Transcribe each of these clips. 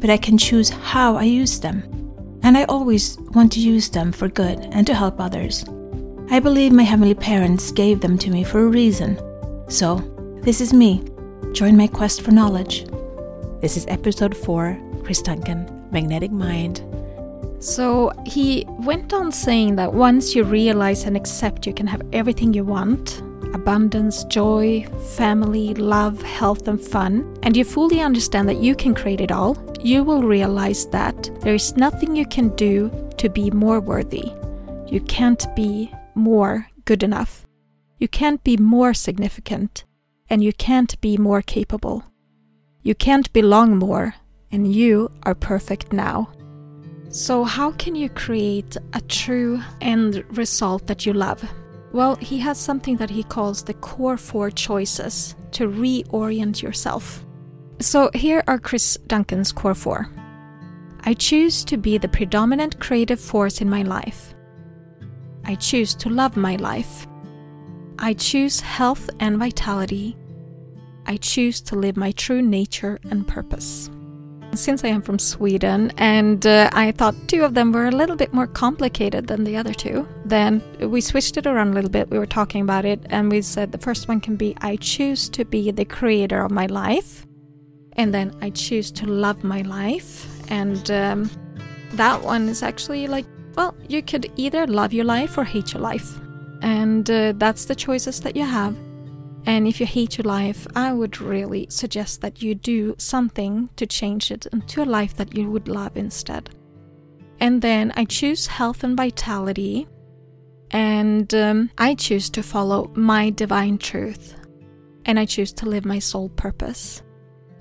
but I can choose how I use them. And I always want to use them for good and to help others. I believe my heavenly parents gave them to me for a reason. So, this is me. Join my quest for knowledge. This is episode 4 Chris Duncan, Magnetic Mind. So he went on saying that once you realize and accept you can have everything you want abundance, joy, family, love, health, and fun and you fully understand that you can create it all, you will realize that there is nothing you can do to be more worthy. You can't be more good enough. You can't be more significant. And you can't be more capable. You can't belong more. And you are perfect now. So, how can you create a true end result that you love? Well, he has something that he calls the core four choices to reorient yourself. So, here are Chris Duncan's core four I choose to be the predominant creative force in my life. I choose to love my life. I choose health and vitality. I choose to live my true nature and purpose. Since I am from Sweden and uh, I thought two of them were a little bit more complicated than the other two, then we switched it around a little bit. We were talking about it and we said the first one can be I choose to be the creator of my life. And then I choose to love my life. And um, that one is actually like, well, you could either love your life or hate your life. And uh, that's the choices that you have. And if you hate your life, I would really suggest that you do something to change it into a life that you would love instead. And then I choose health and vitality. And um, I choose to follow my divine truth. And I choose to live my soul purpose.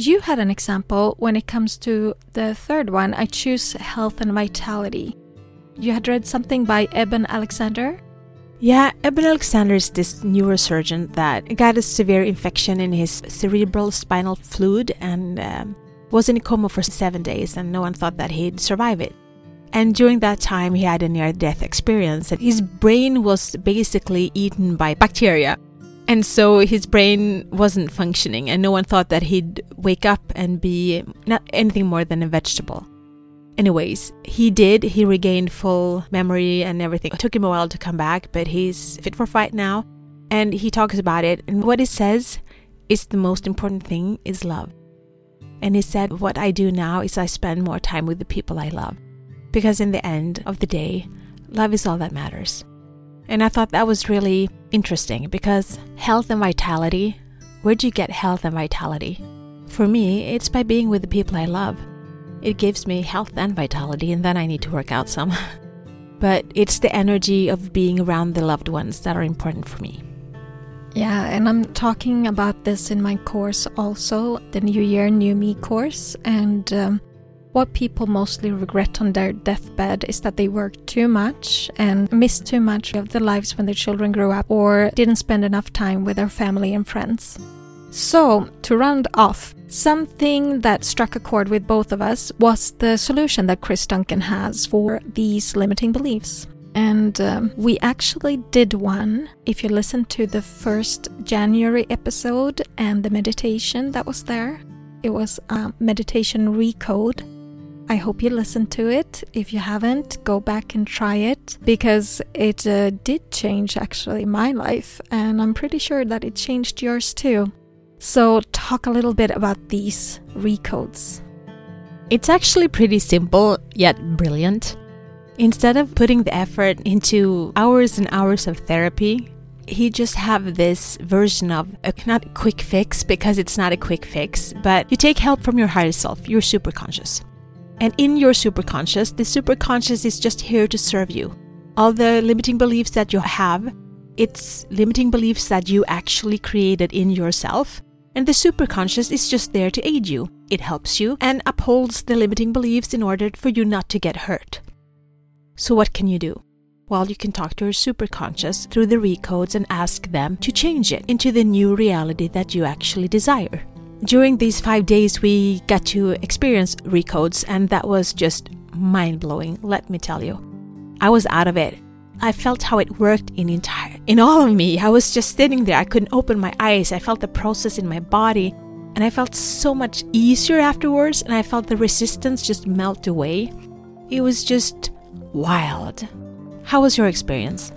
You had an example when it comes to the third one. I choose health and vitality. You had read something by Eben Alexander? Yeah, Eben Alexander is this neurosurgeon that got a severe infection in his cerebral spinal fluid and um, was in a coma for seven days, and no one thought that he'd survive it. And during that time, he had a near death experience, and his brain was basically eaten by bacteria. And so his brain wasn't functioning, and no one thought that he'd wake up and be not anything more than a vegetable. Anyways, he did. He regained full memory and everything. It took him a while to come back, but he's fit for fight now. And he talks about it. And what he says is the most important thing is love. And he said, What I do now is I spend more time with the people I love. Because in the end of the day, love is all that matters. And I thought that was really interesting because health and vitality, where do you get health and vitality? For me, it's by being with the people I love. It gives me health and vitality, and then I need to work out some. but it's the energy of being around the loved ones that are important for me. Yeah, and I'm talking about this in my course also, the New Year, New Me course. And um, what people mostly regret on their deathbed is that they worked too much and missed too much of the lives when their children grew up or didn't spend enough time with their family and friends. So, to round off, something that struck a chord with both of us was the solution that Chris Duncan has for these limiting beliefs. And um, we actually did one. If you listen to the first January episode and the meditation that was there, it was a meditation recode. I hope you listened to it. If you haven't, go back and try it because it uh, did change actually my life, and I'm pretty sure that it changed yours too. So, talk a little bit about these recodes. It's actually pretty simple, yet brilliant. Instead of putting the effort into hours and hours of therapy, he just have this version of a not quick fix because it's not a quick fix, but you take help from your higher self, your superconscious. And in your superconscious, the superconscious is just here to serve you. All the limiting beliefs that you have, it's limiting beliefs that you actually created in yourself and the superconscious is just there to aid you. it helps you and upholds the limiting beliefs in order for you not to get hurt. So, what can you do? Well, you can talk to your superconscious through the recodes and ask them to change it into the new reality that you actually desire. During these five days, we got to experience recodes, and that was just mind blowing, let me tell you. I was out of it. I felt how it worked in entire in all of me. I was just sitting there. I couldn't open my eyes. I felt the process in my body, and I felt so much easier afterwards, and I felt the resistance just melt away. It was just wild. How was your experience?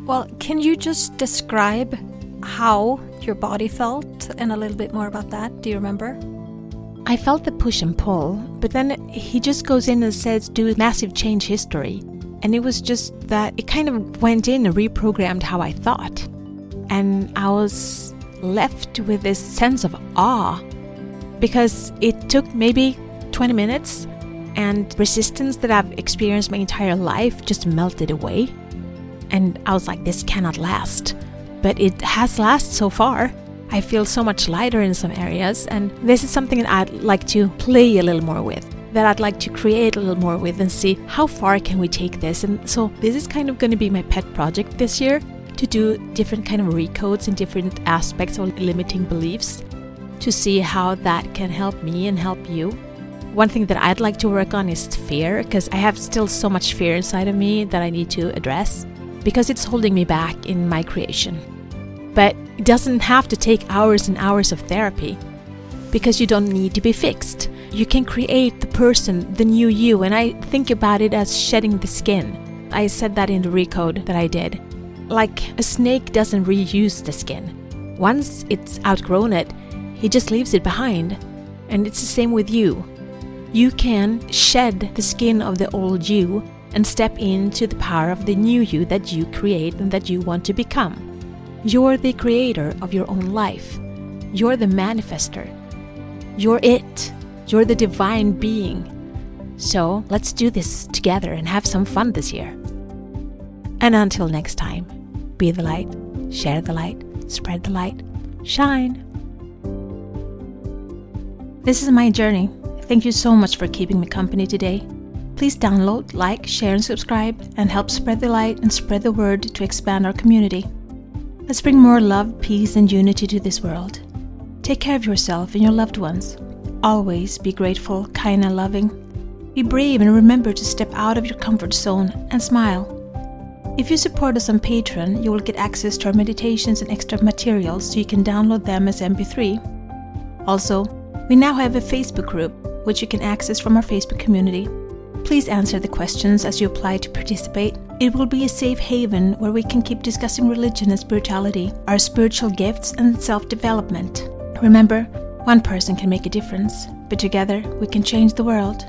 Well, can you just describe how your body felt and a little bit more about that? Do you remember? I felt the push and pull, but then he just goes in and says, do massive change history. And it was just that it kind of went in and reprogrammed how I thought. And I was left with this sense of awe because it took maybe 20 minutes and resistance that I've experienced my entire life just melted away. And I was like, this cannot last. But it has lasted so far. I feel so much lighter in some areas, and this is something that I'd like to play a little more with. That I'd like to create a little more with and see how far can we take this. And so this is kind of going to be my pet project this year to do different kind of recodes in different aspects of limiting beliefs to see how that can help me and help you one thing that I'd like to work on is fear, because I have still so much fear inside of me that I need to address, because it's holding me back in my creation. But it doesn't have to take hours and hours of therapy, because you don't need to be fixed. You can create the person, the new you, and I think about it as shedding the skin. I said that in the recode that I did. Like a snake doesn't reuse the skin. Once it's outgrown it, he just leaves it behind. And it's the same with you you can shed the skin of the old you and step into the power of the new you that you create and that you want to become. You're the creator of your own life. You're the manifester. You're it. You're the divine being. So let's do this together and have some fun this year. And until next time, be the light, share the light, spread the light, shine. This is my journey Thank you so much for keeping me company today. Please download, like, share, and subscribe, and help spread the light and spread the word to expand our community. Let's bring more love, peace, and unity to this world. Take care of yourself and your loved ones. Always be grateful, kind, and loving. Be brave and remember to step out of your comfort zone and smile. If you support us on Patreon, you will get access to our meditations and extra materials so you can download them as MP3. Also, we now have a Facebook group which you can access from our Facebook community. Please answer the questions as you apply to participate. It will be a safe haven where we can keep discussing religion and spirituality, our spiritual gifts, and self development. Remember, one person can make a difference, but together we can change the world.